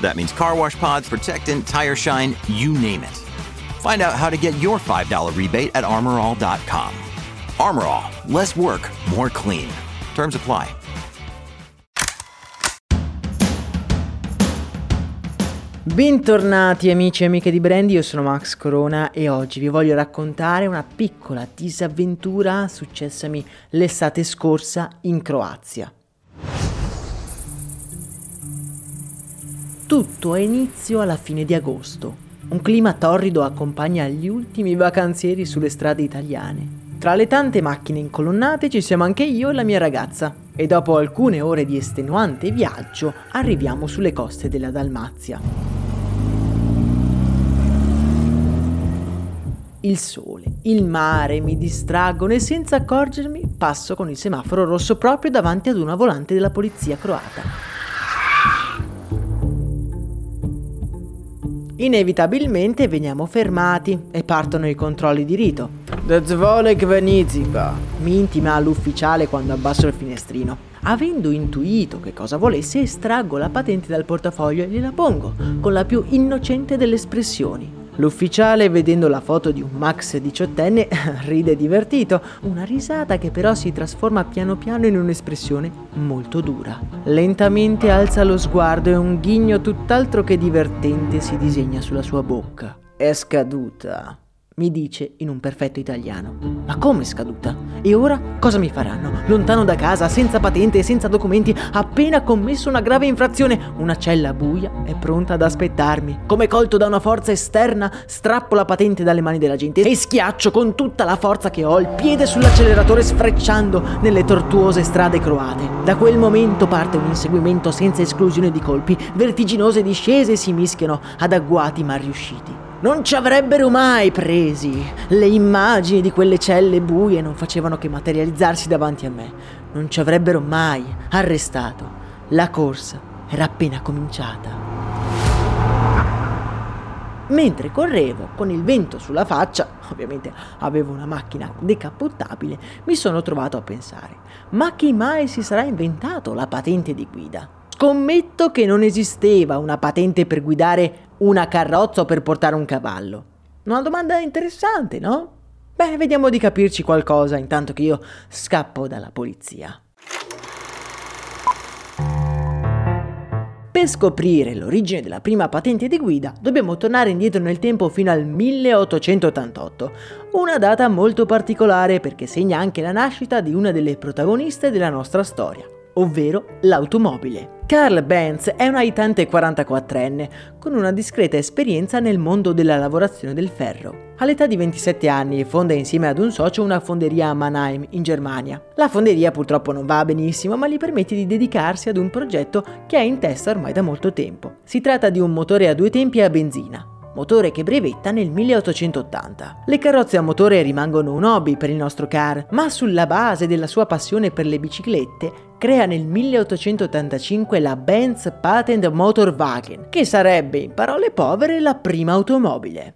That means car wash pods, protectant, tire shine, you name it. Find out how to get your $5 rebate at armorall.com. Armorall, less work, more clean. Terms apply. Bentornati amici e amiche di Brandy, io sono Max Corona e oggi vi voglio raccontare una piccola disavventura successami l'estate scorsa in Croazia. Tutto ha inizio alla fine di agosto. Un clima torrido accompagna gli ultimi vacanzieri sulle strade italiane. Tra le tante macchine incolonnate ci siamo anche io e la mia ragazza e dopo alcune ore di estenuante viaggio arriviamo sulle coste della Dalmazia. Il sole, il mare mi distraggono e senza accorgermi passo con il semaforo rosso proprio davanti ad una volante della polizia croata. Inevitabilmente veniamo fermati e partono i controlli di rito. Mi intima l'ufficiale quando abbasso il finestrino. Avendo intuito che cosa volesse, estraggo la patente dal portafoglio e gliela pongo, con la più innocente delle espressioni. L'ufficiale, vedendo la foto di un Max diciottenne, ride divertito, una risata che però si trasforma piano piano in un'espressione molto dura. Lentamente alza lo sguardo e un ghigno tutt'altro che divertente si disegna sulla sua bocca. È scaduta mi dice in un perfetto italiano. Ma come scaduta? E ora cosa mi faranno? Lontano da casa, senza patente e senza documenti, appena commesso una grave infrazione, una cella buia è pronta ad aspettarmi. Come colto da una forza esterna, strappo la patente dalle mani della gente e schiaccio con tutta la forza che ho il piede sull'acceleratore sfrecciando nelle tortuose strade croate. Da quel momento parte un inseguimento senza esclusione di colpi, vertiginose discese si mischiano ad agguati ma riusciti. Non ci avrebbero mai presi. Le immagini di quelle celle buie non facevano che materializzarsi davanti a me. Non ci avrebbero mai arrestato. La corsa era appena cominciata. Mentre correvo con il vento sulla faccia, ovviamente avevo una macchina decappottabile, mi sono trovato a pensare, ma chi mai si sarà inventato la patente di guida? Scommetto che non esisteva una patente per guidare una carrozza o per portare un cavallo? Una domanda interessante, no? Beh, vediamo di capirci qualcosa intanto che io scappo dalla polizia. Per scoprire l'origine della prima patente di guida dobbiamo tornare indietro nel tempo fino al 1888, una data molto particolare perché segna anche la nascita di una delle protagoniste della nostra storia, ovvero l'automobile. Carl Benz è un aitante 44enne con una discreta esperienza nel mondo della lavorazione del ferro. All'età di 27 anni fonda insieme ad un socio una fonderia a Mannheim, in Germania. La fonderia purtroppo non va benissimo, ma gli permette di dedicarsi ad un progetto che ha in testa ormai da molto tempo. Si tratta di un motore a due tempi a benzina, motore che brevetta nel 1880. Le carrozze a motore rimangono un hobby per il nostro car, ma sulla base della sua passione per le biciclette crea nel 1885 la Benz Patent Motorwagen, che sarebbe in parole povere la prima automobile.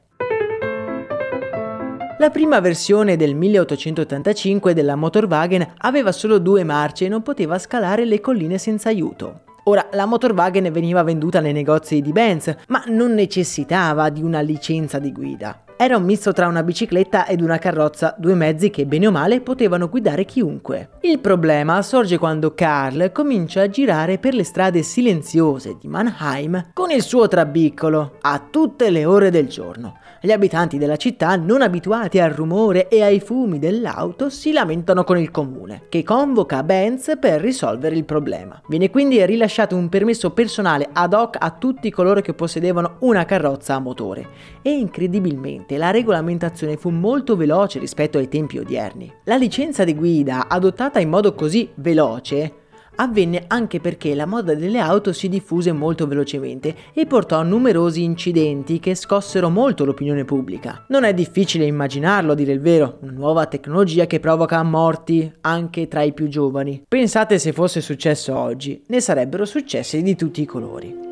La prima versione del 1885 della Motorwagen aveva solo due marce e non poteva scalare le colline senza aiuto. Ora, la Motorwagen veniva venduta nei negozi di Benz, ma non necessitava di una licenza di guida. Era un misto tra una bicicletta ed una carrozza, due mezzi che bene o male potevano guidare chiunque. Il problema sorge quando Carl comincia a girare per le strade silenziose di Mannheim con il suo trabiccolo a tutte le ore del giorno. Gli abitanti della città, non abituati al rumore e ai fumi dell'auto, si lamentano con il comune, che convoca Benz per risolvere il problema. Viene quindi rilasciato un permesso personale ad hoc a tutti coloro che possedevano una carrozza a motore e incredibilmente la regolamentazione fu molto veloce rispetto ai tempi odierni. La licenza di guida, adottata in modo così veloce, avvenne anche perché la moda delle auto si diffuse molto velocemente e portò a numerosi incidenti che scossero molto l'opinione pubblica. Non è difficile immaginarlo, a dire il vero, una nuova tecnologia che provoca morti anche tra i più giovani. Pensate se fosse successo oggi, ne sarebbero successi di tutti i colori.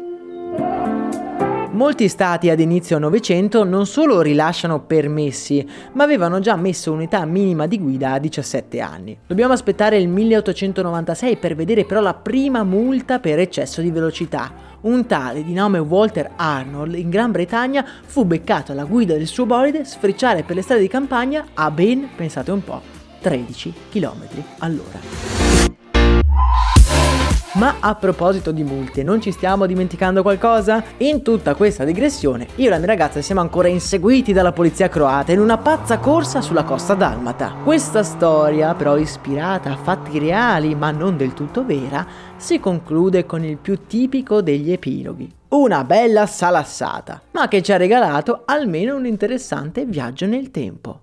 Molti stati ad inizio Novecento non solo rilasciano permessi, ma avevano già messo un'età minima di guida a 17 anni. Dobbiamo aspettare il 1896 per vedere però la prima multa per eccesso di velocità. Un tale di nome Walter Arnold in Gran Bretagna fu beccato alla guida del suo bolide sfrecciare per le strade di campagna a ben, pensate un po', 13 km all'ora. Ma a proposito di multe, non ci stiamo dimenticando qualcosa? In tutta questa digressione, io e la mia ragazza siamo ancora inseguiti dalla polizia croata in una pazza corsa sulla costa dalmata. Questa storia, però ispirata a fatti reali ma non del tutto vera, si conclude con il più tipico degli epiloghi. Una bella salassata, ma che ci ha regalato almeno un interessante viaggio nel tempo.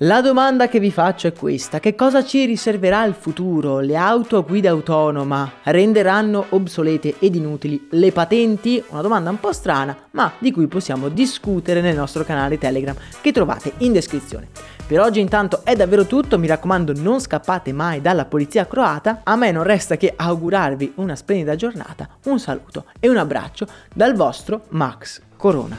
La domanda che vi faccio è questa, che cosa ci riserverà il futuro? Le auto a guida autonoma renderanno obsolete ed inutili le patenti? Una domanda un po' strana, ma di cui possiamo discutere nel nostro canale Telegram che trovate in descrizione. Per oggi intanto è davvero tutto, mi raccomando non scappate mai dalla polizia croata, a me non resta che augurarvi una splendida giornata, un saluto e un abbraccio dal vostro Max Corona.